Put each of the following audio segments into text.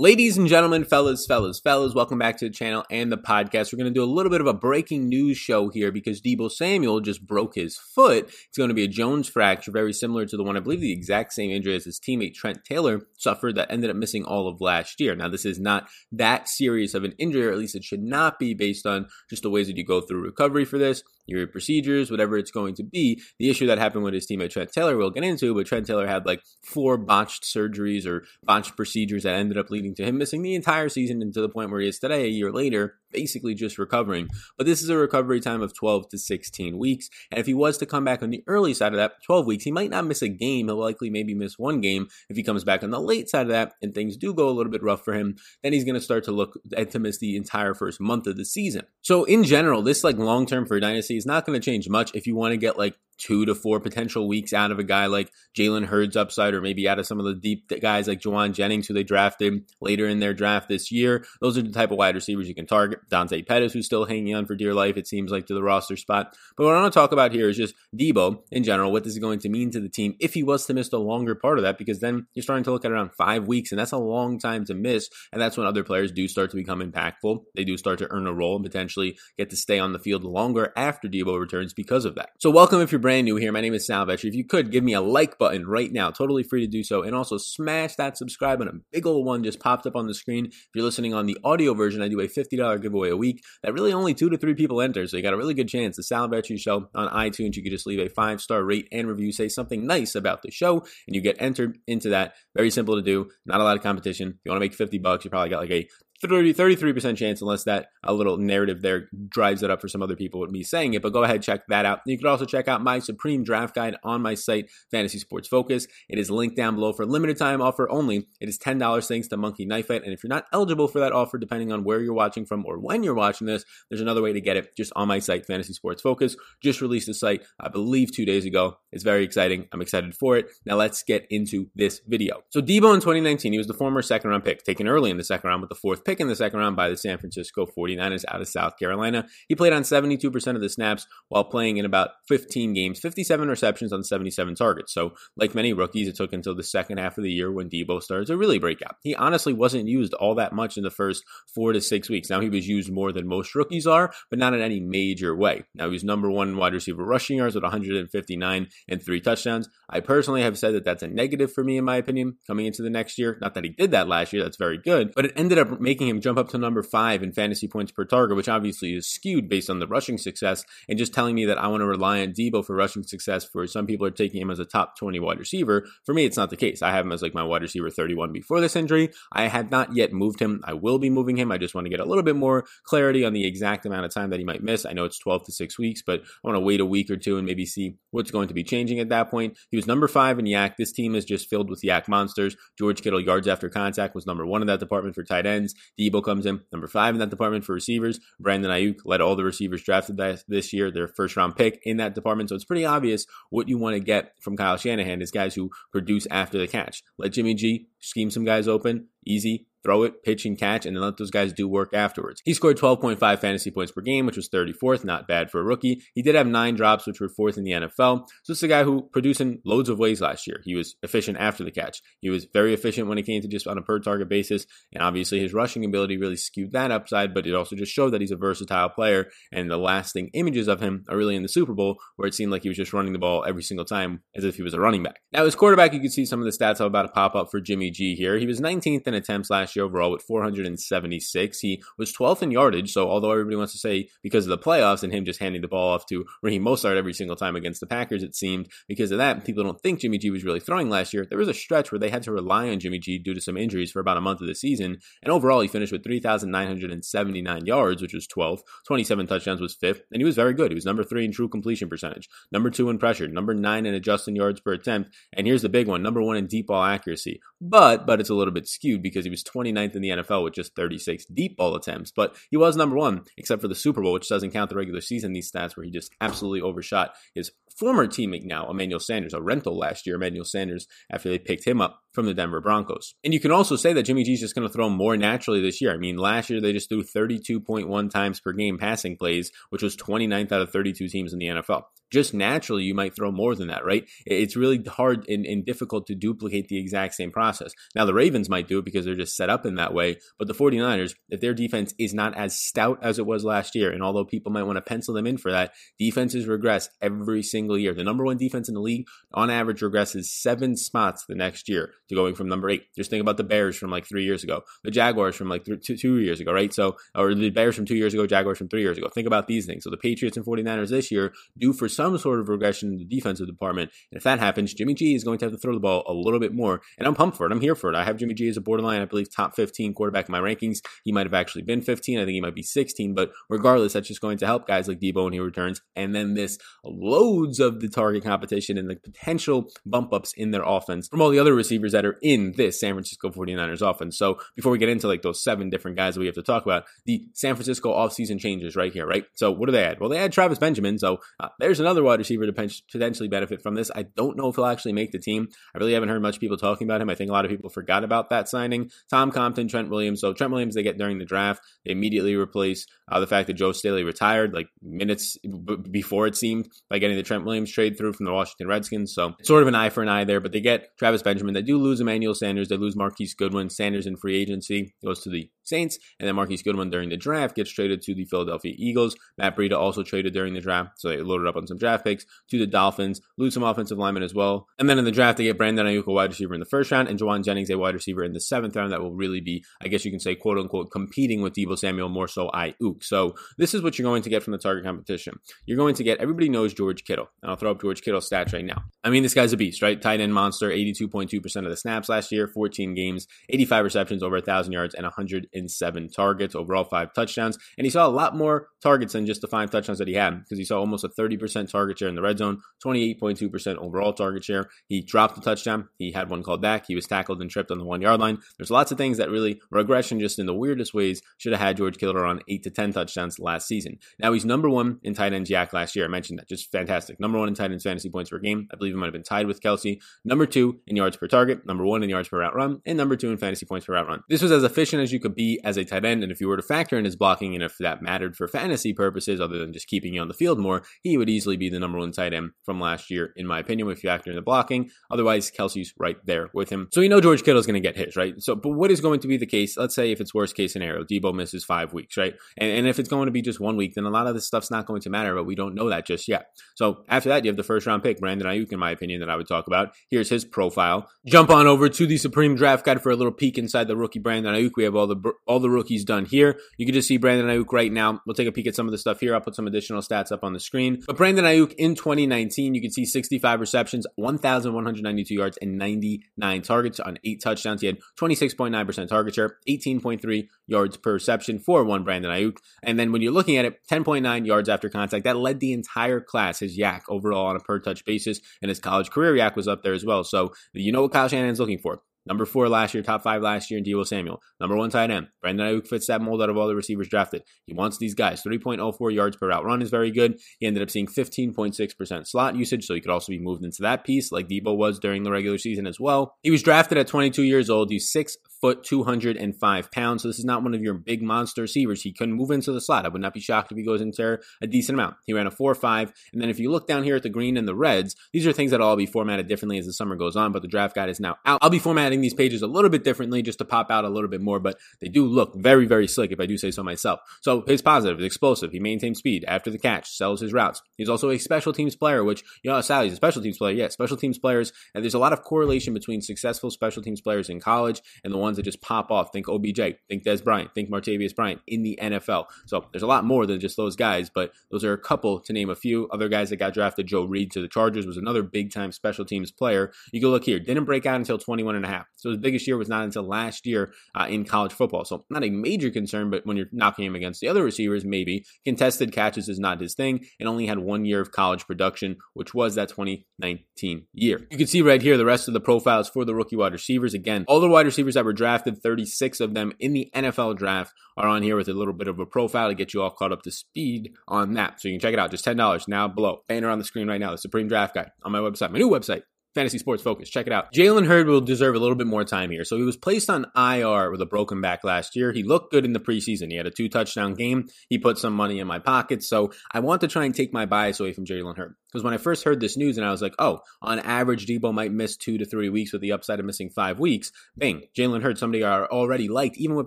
Ladies and gentlemen, fellas, fellas, fellas, welcome back to the channel and the podcast. We're going to do a little bit of a breaking news show here because Deebo Samuel just broke his foot. It's going to be a Jones fracture, very similar to the one, I believe, the exact same injury as his teammate Trent Taylor suffered that ended up missing all of last year. Now, this is not that serious of an injury, or at least it should not be based on just the ways that you go through recovery for this your procedures, whatever it's going to be. The issue that happened with his teammate Trent Taylor, we'll get into, but Trent Taylor had like four botched surgeries or botched procedures that ended up leading to him missing the entire season and to the point where he is today, a year later, basically just recovering. But this is a recovery time of 12 to 16 weeks. And if he was to come back on the early side of that, 12 weeks, he might not miss a game. He'll likely maybe miss one game. If he comes back on the late side of that and things do go a little bit rough for him, then he's going to start to look eh, to miss the entire first month of the season. So in general, this like long term for Dynasty is not going to change much if you want to get like two to four potential weeks out of a guy like Jalen Hurd's upside, or maybe out of some of the deep guys like Jauan Jennings, who they drafted later in their draft this year. Those are the type of wide receivers you can target. Dante Pettis, who's still hanging on for dear life, it seems like, to the roster spot. But what I want to talk about here is just Deebo in general. What this is going to mean to the team if he was to miss the longer part of that, because then you're starting to look at around five weeks, and that's a long time to miss. And that's when other players do start to become impactful. They do start to earn a role and potentially get to stay on the field longer after Deebo returns because of that. So, welcome if you're brand new here. My name is Sal Vetri. If you could give me a like button right now, totally free to do so, and also smash that subscribe button. A big old one just popped up on the screen. If you're listening on the audio version, I do a $50 giveaway a week that really only two to three people enter. So you got a really good chance. The Sal Vetri Show on iTunes. You could just leave a five star rate and review, say something nice about the show, and you get entered into that. Very simple to do. Not a lot of competition. If you want to make 50 bucks, you probably got like a 30, 33% chance unless that a little narrative there drives it up for some other people with me saying it. But go ahead, and check that out. You can also check out my Supreme Draft Guide on my site, Fantasy Sports Focus. It is linked down below for limited time offer only. It is $10 thanks to Monkey Knife Fight. And if you're not eligible for that offer, depending on where you're watching from or when you're watching this, there's another way to get it just on my site, Fantasy Sports Focus. Just released the site, I believe, two days ago. It's very exciting. I'm excited for it. Now let's get into this video. So Deebo in 2019, he was the former second round pick, taken early in the second round with the fourth pick in the second round by the San Francisco 49ers out of South Carolina. He played on 72% of the snaps while playing in about 15 games, 57 receptions on 77 targets. So, like many rookies, it took until the second half of the year when Deebo started to really break out. He honestly wasn't used all that much in the first four to six weeks. Now, he was used more than most rookies are, but not in any major way. Now, he was number one wide receiver rushing yards with 159 and three touchdowns. I personally have said that that's a negative for me, in my opinion, coming into the next year. Not that he did that last year, that's very good, but it ended up making him jump up to number five in fantasy points per target, which obviously is skewed based on the rushing success, and just telling me that I want to rely on Deebo for rushing success. For some people are taking him as a top 20 wide receiver. For me, it's not the case. I have him as like my wide receiver 31 before this injury. I had not yet moved him. I will be moving him. I just want to get a little bit more clarity on the exact amount of time that he might miss. I know it's 12 to 6 weeks, but I want to wait a week or two and maybe see what's going to be changing at that point. He was number five in YAC. This team is just filled with YAC monsters. George Kittle yards after contact was number one in that department for tight ends. Deebo comes in number five in that department for receivers. Brandon Aiyuk led all the receivers drafted this year, their first round pick in that department. So it's pretty obvious what you want to get from Kyle Shanahan is guys who produce after the catch. Let Jimmy G scheme some guys open, easy, throw it, pitch, and catch, and then let those guys do work afterwards. He scored 12.5 fantasy points per game, which was 34th, not bad for a rookie. He did have nine drops, which were fourth in the NFL. So it's a guy who produced in loads of ways last year. He was efficient after the catch. He was very efficient when it came to just on a per target basis, and obviously his rushing ability really skewed that upside, but it also just showed that he's a versatile player. And the lasting images of him are really in the Super Bowl, where it seemed like he was just running the ball every single time as if he was a running back. Now, his quarterback, you can see some of the stats I'm about to pop up for Jimmy G here. He was 19th in attempts last overall with 476. He was 12th in yardage. So although everybody wants to say because of the playoffs and him just handing the ball off to Raheem Mostert every single time against the Packers, it seemed because of that, people don't think Jimmy G was really throwing last year. There was a stretch where they had to rely on Jimmy G due to some injuries for about a month of the season. And overall, he finished with 3,979 yards, which was 12th. 27 touchdowns was fifth. And he was very good. He was number three in true completion percentage, number two in pressure, number nine in adjusting yards per attempt. And here's the big one number one in deep ball accuracy. But, but it's a little bit skewed because he was 29th in the NFL with just 36 deep ball attempts. But he was number one, except for the Super Bowl, which doesn't count the regular season, these stats where he just absolutely overshot his former teammate now, Emmanuel Sanders, a rental last year, Emmanuel Sanders, after they picked him up from the Denver Broncos. And you can also say that Jimmy G is just going to throw more naturally this year. I mean, last year they just threw 32.1 times per game passing plays, which was 29th out of 32 teams in the NFL just naturally you might throw more than that, right? It's really hard and, and, difficult to duplicate the exact same process. Now, the Ravens might do it because they're just set up in that way, but the 49ers, if their defense is not as stout as it was last year, and although people might want to pencil them in for that, defenses regress every single year. The number one defense in the league, on average, regresses seven spots the next year to going from number eight. Just think about the Bears from like three years ago, the Jaguars from like th- two, years ago, right? So, or the Bears from two years ago, Jaguars from three years ago. Think about these things. So the Patriots and 49ers this year do for some sort of regression in the defensive department. And if that happens, Jimmy G is going to have to throw the ball a little bit more. And I'm pumped for it. I'm here for it. I have Jimmy G as a borderline, I believe, top 15 quarterback in my rankings. He might have actually been 15. I think he might be 16. But regardless, that's just going to help guys like Deebo when he returns. And then this loads of the target competition and the potential bump ups in their offense from all the other receivers that are in this San Francisco 49ers offense. So before we get into like those seven different guys that we have to talk about, the San Francisco offseason changes right here, right? So what do they add? Well, they add Travis Benjamin. So uh, there's another wide receiver to potentially benefit from this. I don't know if he'll actually make the team. I really haven't heard much people talking about him. I think a lot of people forgot about that signing. Tom Compton, Trent Williams. So Trent Williams, they get during the draft. They immediately replace uh, the fact that Joe Staley retired like minutes b- before it seemed by getting the Trent Williams trade through from the Washington Redskins. So sort of an eye for an eye there, but they get Travis Benjamin. They do lose Emmanuel Sanders. They lose Marquise Goodwin. Sanders in free agency goes to the Saints, and then Marquise Goodwin during the draft gets traded to the Philadelphia Eagles. Matt Breida also traded during the draft, so they loaded up on some draft picks to the Dolphins, lose some offensive linemen as well. And then in the draft, they get Brandon Aiyuk, a wide receiver in the first round, and Jauan Jennings, a wide receiver in the seventh round that will really be, I guess you can say, quote unquote, competing with Deebo Samuel, more so Aiyuk. So this is what you're going to get from the target competition. You're going to get, everybody knows George Kittle. And I'll throw up George Kittle's stats right now. I mean, this guy's a beast, right? Tight end monster, 82.2% of the snaps last year, 14 games, 85 receptions, over 1,000 yards, and 107 targets, overall five touchdowns. And he saw a lot more targets than just the five touchdowns that he had because he saw almost a 30% target share in the red zone, 28.2% overall target share. He dropped a touchdown. He had one called back. He was tackled and tripped on the one yard line. There's lots of things that really regression just in the weirdest ways should have had George Kittle around eight to 10 touchdowns last season. Now he's number one in tight ends YAC last year. I mentioned that. Just fantastic. Number one in tight ends fantasy points per game. I believe he might have been tied with Kelce. Number two in yards per target. Number one in yards per route run. And number two in fantasy points per route run. This was as efficient as you could be as a tight end. And if you were to factor in his blocking and if that mattered for fantasy purposes, other than just keeping you on the field more, he would easily be the number one tight end from last year, in my opinion, if you factor in the blocking. Otherwise, Kelce's right there with him. So you know George Kittle's going to get his, right? So, but what is going to be the case? Let's say if it's worst case scenario, Deebo misses five weeks, right? And, and if it's going to be just one week, then a lot of this stuff's not going to matter, but we don't know that just yet. So after that, you have the first round pick, Brandon Aiyuk, in my opinion, that I would talk about. Here's his profile. Jump on over to the Supreme Draft Guide for a little peek inside the rookie Brandon Aiyuk. We have all the all the rookies done here. You can just see Brandon Aiyuk right now. We'll take a peek at some of the stuff here. I'll put some additional stats up on the screen. But Brandon Aiyuk in 2019, you can see 65 receptions, 1,192 yards, and 99 targets on eight touchdowns. He had 26.9% target share, 18.3 yards per reception for one Brandon Aiyuk. And then when you're looking at it, 10.9 yards after contact. That led the entire class, his YAC overall on a per touch basis, and his college career YAC was up there as well. So you know what Kyle Shanahan's looking for. Number four last year, top five last year in Deebo Samuel. Number one tight end. Brandon Aiyuk fits that mold out of all the receivers drafted. He wants these guys. 3.04 yards per route run is very good. He ended up seeing 15.6% slot usage, so he could also be moved into that piece like Deebo was during the regular season as well. He was drafted at 22 years old. He's six foot 205 pounds. So this is not one of your big monster receivers. He couldn't move into the slot. I would not be shocked if he goes into a decent amount. He ran a 4 5. And then if you look down here at the green and the reds, these are things that all be formatted differently as the summer goes on, but the draft guide is now out. I'll be formatting these pages a little bit differently just to pop out a little bit more, but they do look very, very slick if I do say so myself. So his positive, explosive. He maintains speed after the catch, sells his routes. He's also a special teams player, which, you know, Sally's a special teams player. Yeah, special teams players. And there's a lot of correlation between successful special teams players in college and the ones that just pop off. Think OBJ, think Dez Bryant, think Martavis Bryant in the NFL. So there's a lot more than just those guys, but those are a couple to name a few. Other guys that got drafted, Joe Reed to the Chargers was another big time special teams player. You can look here, didn't break out until 21 and a half. half. So his biggest year was not until last year uh, in college football. So not a major concern, but when you're knocking him against the other receivers, maybe contested catches is not his thing, and only had one year of college production, which was that 2019 year. You can see right here the rest of the profiles for the rookie wide receivers. Again, all the wide receivers that were drafted, 36 of them in the NFL draft, are on here with a little bit of a profile to get you all caught up to speed on that. So you can check it out. Just $10 now below. Banner on the screen right now. The Supreme Draft Guide on my website, my new website, Fantasy Sports Focus. Check it out. Jalen Hurd will deserve a little bit more time here. So he was placed on IR with a broken back last year. He looked good in the preseason. He had a two touchdown game. He put some money in my pocket. So I want to try and take my bias away from Jalen Hurd. Because when I first heard this news and I was like, oh, on average, Deebo might miss two to three weeks with the upside of missing five weeks. Bang, Jalen Hurd, somebody I already liked, even with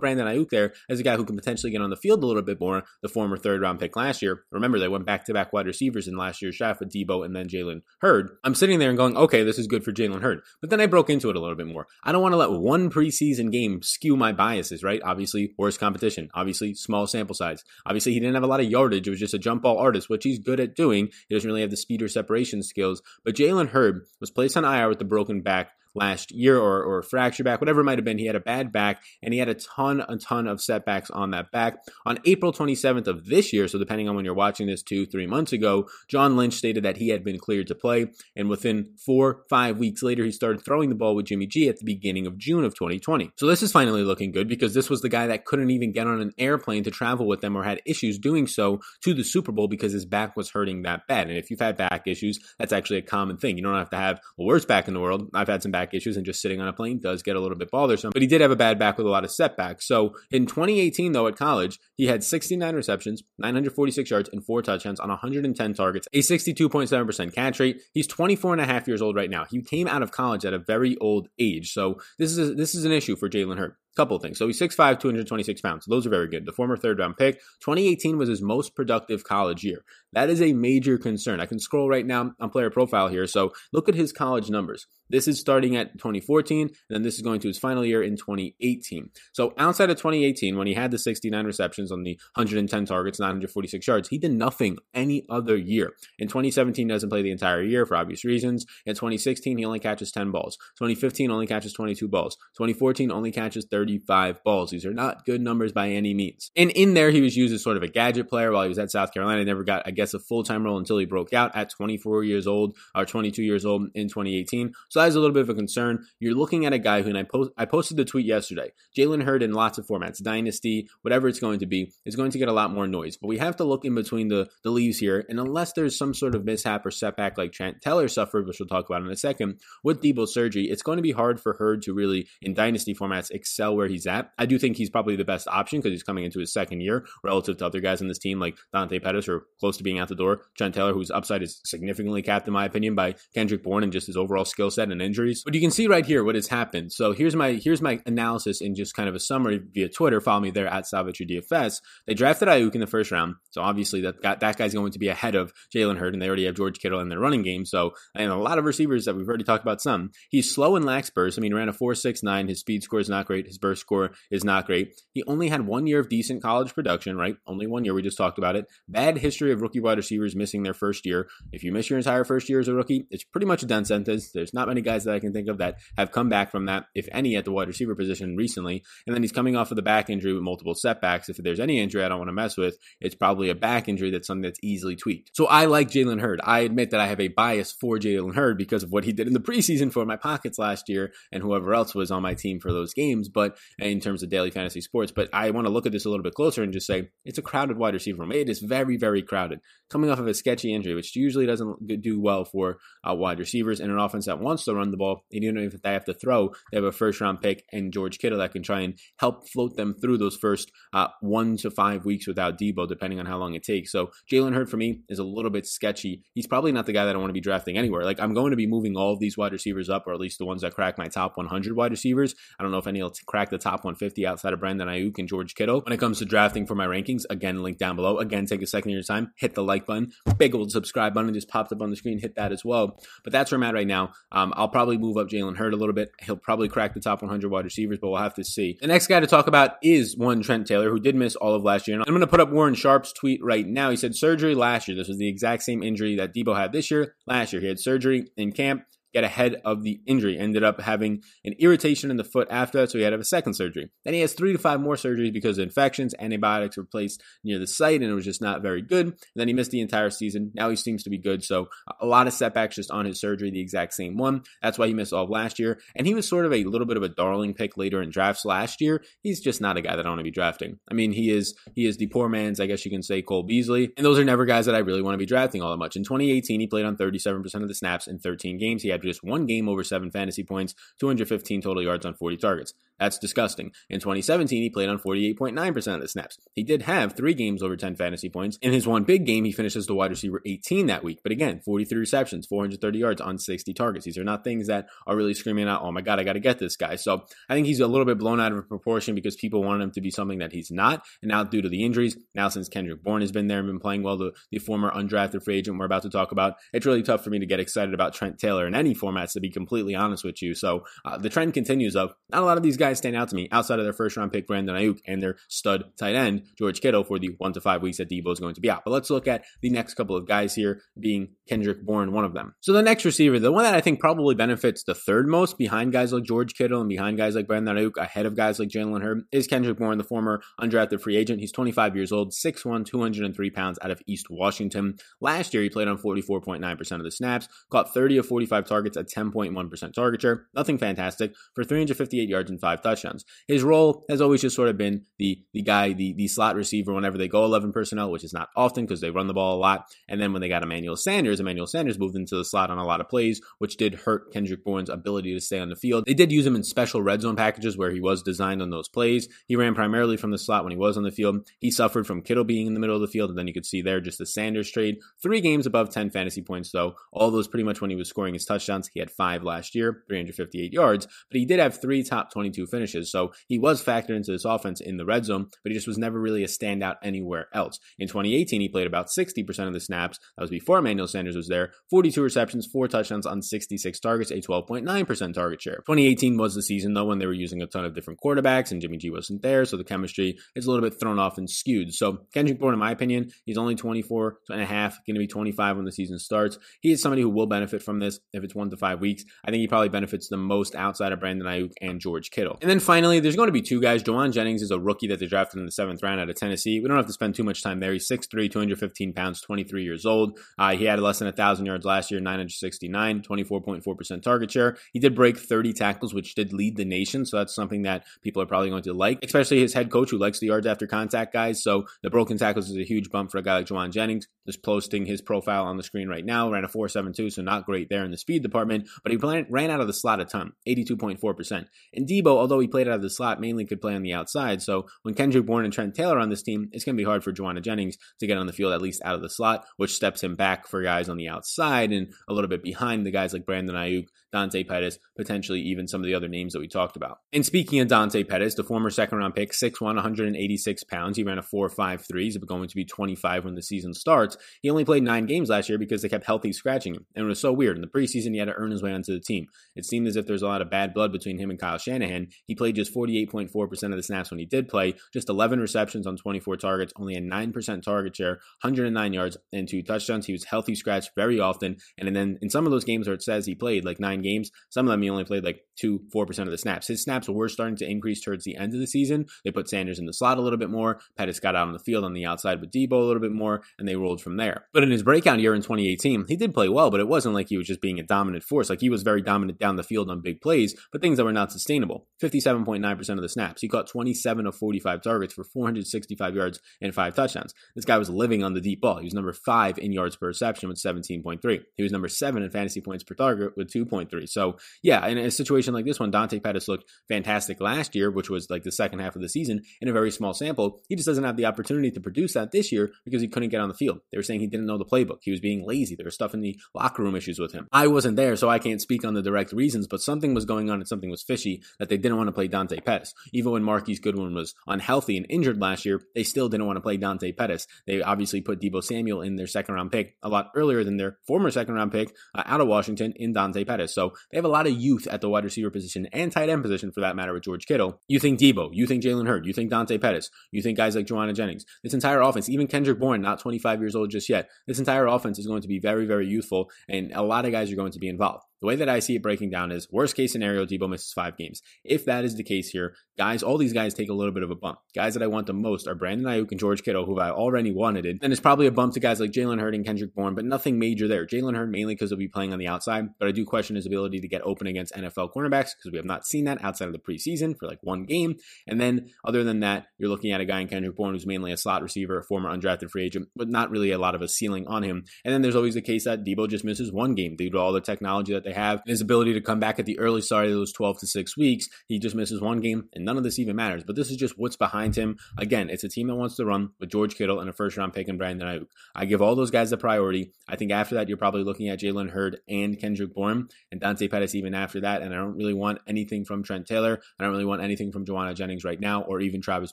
Brandon Aiyuk there, as a guy who can potentially get on the field a little bit more, the former third round pick last year. Remember, they went back to back wide receivers in last year's draft with Deebo and then Jalen Hurd. I'm sitting there and going, okay, this is good for Jalen Hurd. But then I broke into it a little bit more. I don't want to let one preseason game skew my biases, right? Obviously, worst competition. Obviously, small sample size. Obviously, he didn't have a lot of yardage. It was just a jump ball artist, which he's good at doing. He doesn't really have the speed or separation skills. But Jalen Hurd was placed on IR with the broken back last year or, or fracture back, whatever it might have been. He had a bad back and he had a ton, a ton of setbacks on that back. On April 27th of this year, so depending on when you're watching this two, three months ago, John Lynch stated that he had been cleared to play. And within four, five weeks later, he started throwing the ball with Jimmy G at the beginning of June of 2020. So this is finally looking good because this was the guy that couldn't even get on an airplane to travel with them or had issues doing so to the Super Bowl because his back was hurting that bad. And if you've had back issues, that's actually a common thing. You don't have to have the worst back in the world. I've had some back back issues and just sitting on a plane does get a little bit bothersome. But he did have a bad back with a lot of setbacks. So in 2018, though, at college, he had 69 receptions, 946 yards, and four touchdowns on 110 targets, a 62.7% catch rate. He's 24 and a half years old right now. He came out of college at a very old age. So this is a, this is an issue for Jalen Hurd. Couple things. So he's 6'5, 226 pounds. Those are very good. The former third round pick. 2018 was his most productive college year. That is a major concern. I can scroll right now on player profile here. So look at his college numbers. This is starting at 2014, and then this is going to his final year in 2018. So outside of 2018, when he had the 69 receptions on the 110 targets, 946 yards, he did nothing any other year. In 2017, doesn't play the entire year for obvious reasons. In 2016, he only catches 10 balls. 2015 only catches 22 balls. 2014 only catches 35 balls. These are not good numbers by any means. And in there, he was used as sort of a gadget player while he was at South Carolina. He Never got, I guess, a full time role until he broke out at 24 years old or 22 years old in 2018. So that is a little bit of a concern. You're looking at a guy who, and I, post, I posted the tweet yesterday, Jalen Hurd in lots of formats, Dynasty, whatever it's going to be, is going to get a lot more noise. But we have to look in between the, the leaves here. And unless there's some sort of mishap or setback like Trent Taylor suffered, which we'll talk about in a second, with Deebo surgery, it's going to be hard for Hurd to really, in Dynasty formats, excel where he's at. I do think he's probably the best option because he's coming into his second year relative to other guys in this team like Dante Pettis or close to being out the door. Trent Taylor, whose upside is significantly capped, in my opinion, by Kendrick Bourne and just his overall skill set and injuries. But you can see right here what has happened. So here's my here's my analysis in just kind of a summary via Twitter. Follow me there at Salvatore DFS. They drafted Aiyuk in the first round, so obviously that that guy's going to be ahead of Jalen Hurd, and they already have George Kittle in their running game. So and a lot of receivers that we've already talked about. Some he's slow and lacks burst. I mean, he ran a four six nine. His speed score is not great. His burst score is not great. He only had one year of decent college production, right? Only one year. We just talked about it. Bad history of rookie wide receivers missing their first year. If you miss your entire first year as a rookie, it's pretty much a done sentence. There's not many guys that I can think of that have come back from that, if any, at the wide receiver position recently. And then he's coming off of the back injury with multiple setbacks. If there's any injury I don't want to mess with, it's probably a back injury that's something that's easily tweaked. So I like Jalen Hurd. I admit that I have a bias for Jalen Hurd because of what he did in the preseason for my pockets last year and whoever else was on my team for those games, but in terms of daily fantasy sports. But I want to look at this a little bit closer and just say it's a crowded wide receiver room. It is very, very crowded. Coming off of a sketchy injury, which usually doesn't do well for uh, wide receivers in an offense that wants to run the ball, and don't even if they have to throw, they have a first round pick and George Kittle that can try and help float them through those first uh, one to five weeks without Deebo, depending on how long it takes. So Jalen Hurd for me is a little bit sketchy. He's probably not the guy that I want to be drafting anywhere. Like I'm going to be moving all of these wide receivers up, or at least the ones that crack my top 100 wide receivers. I don't know if any will crack the top 150 outside of Brandon Aiyuk and George Kittle. When it comes to drafting for my rankings, again, link down below. Again, take a second of your time, hit the like button, big old subscribe button just popped up on the screen. Hit that as well. But that's where I'm at right now. Um, I'll probably move up Jalen Hurd a little bit. He'll probably crack the top 100 wide receivers, but we'll have to see. The next guy to talk about is one Trent Taylor, who did miss all of last year. And I'm going to put up Warren Sharp's tweet right now. He said surgery last year. This was the exact same injury that Deebo had this year. Last year, he had surgery in camp get ahead of the injury. Ended up having an irritation in the foot after that, so he had to have a second surgery. Then he has three to five more surgeries because of infections. Antibiotics were placed near the site, and it was just not very good. And then he missed the entire season. Now he seems to be good. So a lot of setbacks just on his surgery, the exact same one. That's why he missed all of last year. And he was sort of a little bit of a darling pick later in drafts last year. He's just not a guy that I want to be drafting. I mean, he is he is the poor man's, I guess you can say, Cole Beasley. And those are never guys that I really want to be drafting all that much. In 2018, he played on 37% of the snaps in 13 games. He had just one game over seven fantasy points, 215 total yards on 40 targets. That's disgusting. In 2017, he played on 48.9% of the snaps. He did have three games over 10 fantasy points. In his one big game, he finishes the wide receiver 18 that week. But again, 43 receptions, 430 yards on 60 targets. These are not things that are really screaming out, oh my God, I got to get this guy. So I think he's a little bit blown out of proportion because people wanted him to be something that he's not. And now, due to the injuries, now since Kendrick Bourne has been there and been playing well, the, the former undrafted free agent we're about to talk about, it's really tough for me to get excited about Trent Taylor in any formats, to be completely honest with you. So uh, the trend continues of not a lot of these guys stand out to me outside of their first round pick, Brandon Aiyuk, and their stud tight end, George Kittle, for the one to five weeks that Deebo is going to be out. But let's look at the next couple of guys here, being Kendrick Bourne, one of them. So the next receiver, the one that I think probably benefits the third most behind guys like George Kittle and behind guys like Brandon Aiyuk, ahead of guys like Jalen Hurd, is Kendrick Bourne, the former undrafted free agent. He's 25 years old, 6'1, 203 pounds out of East Washington. Last year, he played on 44.9% of the snaps, caught 30 of 45 targets at 10.1% target share. Nothing fantastic for 358 yards and five touchdowns. His role has always just sort of been the the guy, the the slot receiver whenever they go 11 personnel, which is not often because they run the ball a lot. And then when they got Emmanuel Sanders, Emmanuel Sanders moved into the slot on a lot of plays, which did hurt Kendrick Bourne's ability to stay on the field. They did use him in special red zone packages where he was designed on those plays. He ran primarily from the slot when he was on the field. He suffered from Kittle being in the middle of the field, and then you could see there just the Sanders trade. Three games above 10 fantasy points, though. All those pretty much when he was scoring his touchdowns. He had five last year, 358 yards, but he did have three top 22 finishes. So he was factored into this offense in the red zone, but he just was never really a standout anywhere else. In 2018, he played about 60% of the snaps. That was before Emmanuel Sanders was there. 42 receptions, four touchdowns on 66 targets, a 12.9% target share. 2018 was the season, though, when they were using a ton of different quarterbacks and Jimmy G wasn't there, so the chemistry is a little bit thrown off and skewed. So Kendrick Bourne, in my opinion, he's only 24 and a half, going to be 25 when the season starts. He is somebody who will benefit from this if it's one to five weeks. I think he probably benefits the most outside of Brandon Aiyuk and George Kittle. And then finally, there's going to be two guys. Jauan Jennings is a rookie that they drafted in the seventh round out of Tennessee. We don't have to spend too much time there. He's 6'3, 215 pounds, 23 years old. Uh, he had less than 1,000 yards last year, 969, 24.4% target share. He did break 30 tackles, which did lead the nation. So that's something that people are probably going to like, especially his head coach who likes the yards after contact guys. So the broken tackles is a huge bump for a guy like Jauan Jennings. Just posting his profile on the screen right now. Ran a 4.72, so not great there in the speed department, but he ran out of the slot a ton, 82.4%. And Deebo, although he played out of the slot, mainly could play on the outside. So when Kendrick Bourne and Trent Taylor on this team, it's going to be hard for Jauan Jennings to get on the field at least out of the slot, which steps him back for guys on the outside and a little bit behind the guys like Brandon Aiyuk, Dante Pettis, potentially even some of the other names that we talked about. And speaking of Dante Pettis, the former second round pick, 6'1, 186 pounds. He ran a 4.53. He's going to be 25 when the season starts. He only played nine games last year because they kept healthy scratching him. And it was so weird. In the preseason, he had to earn his way onto the team. It seemed as if there's a lot of bad blood between him and Kyle Shanahan. He played just 48.4% of the snaps when he did play, just 11 receptions on 24 targets, only a 9% target share, 109 yards, and two touchdowns. He was healthy scratch very often. And then in some of those games where it says he played like nine games, some of them he only played like two, 4% of the snaps. His snaps were starting to increase towards the end of the season. They put Sanders in the slot a little bit more. Pettis got out on the field on the outside with Deebo a little bit more, and they rolled from there. But in his breakout year in 2018, he did play well, but it wasn't like he was just being a dominant force. Like he was very dominant down the field on big plays, but things that were not sustainable. 57.9% of the snaps. He caught 27 of 45 targets for 465 yards and five touchdowns. This guy was living on the deep ball. He was number five in yards per reception with 17.3. He was number seven in fantasy points per target with 2.3. So yeah, in a situation like this one, Dante Pettis looked fantastic last year, which was like the second half of the season in a very small sample. He just doesn't have the opportunity to produce that this year because he couldn't get on the field. They were saying he didn't know the playbook. He was being lazy. There was stuff in the locker room issues with him. I wasn't there, so I can't speak on the direct reasons, but something was going on and something was fishy that they didn't want to play Dante Pettis. Even when Marquise Goodwin was unhealthy and injured last year, they still didn't want to play Dante Pettis. They obviously put Deebo Samuel in their second round pick a lot earlier than their former second round pick uh, out of Washington in Dante Pettis. So they have a lot of youth at the wide receiver position and tight end position for that matter with George Kittle. You think Deebo, you think Jalen Hurd, you think Dante Pettis, you think guys like Jauan Jennings. This entire offense, even Kendrick Bourne, not 25 years old just yet, this entire offense is going to be very, very youthful, and a lot of guys are going to be involved. The way that I see it breaking down is worst case scenario, Deebo misses five games. If that is the case here, guys, all these guys take a little bit of a bump. Guys that I want the most are Brandon Aiyuk and George Kittle, who I already wanted. And it's probably a bump to guys like Jalen Hurd and Kendrick Bourne, but nothing major there. Jalen Hurd mainly because he'll be playing on the outside, but I do question his ability to get open against NFL cornerbacks because we have not seen that outside of the preseason for like one game. And then other than that, you're looking at a guy in Kendrick Bourne who's mainly a slot receiver, a former undrafted free agent, but not really a lot of a ceiling on him. And then there's always the case that Deebo just misses one game due to all the technology that they have, his ability to come back at the early start of those 12 to 6 weeks. He just misses one game, and none of this even matters. But this is just what's behind him. Again, it's a team that wants to run with George Kittle and a first round pick and Brandon Aiyuk. I give all those guys the priority. I think after that, you're probably looking at Jalen Hurd and Kendrick Bourne and Dante Pettis even after that. And I don't really want anything from Trent Taylor. I don't really want anything from Jauan Jennings right now or even Travis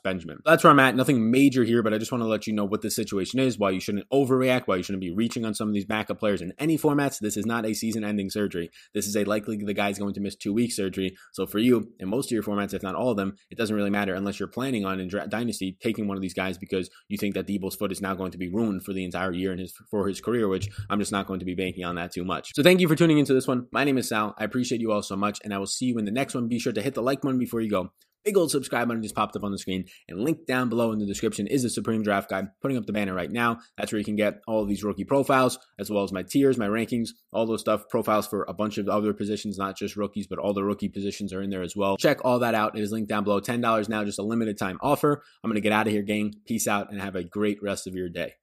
Benjamin. That's where I'm at. Nothing major here, but I just want to let you know what the situation is, why you shouldn't overreact, why you shouldn't be reaching on some of these backup players in any formats. This is not a season ending surgery. This is a likely the guy's going to miss two weeks surgery. So for you, in most of your formats, if not all of them, it doesn't really matter unless you're planning on in Dynasty taking one of these guys because you think that Deebo's foot is now going to be ruined for the entire year in his for his career, which I'm just not going to be banking on that too much. So thank you for tuning into this one. My name is Sal. I appreciate you all so much, and I will see you in the next one. Be sure to hit the like button before you go. Big old subscribe button just popped up on the screen, and link down below in the description is the Supreme Draft Guide. Putting up the banner right now. That's where you can get all of these rookie profiles, as well as my tiers, my rankings, all those stuff. Profiles for a bunch of other positions, not just rookies, but all the rookie positions are in there as well. Check all that out. It is linked down below. $10 now, just a limited time offer. I'm going to get out of here, gang. Peace out, and have a great rest of your day.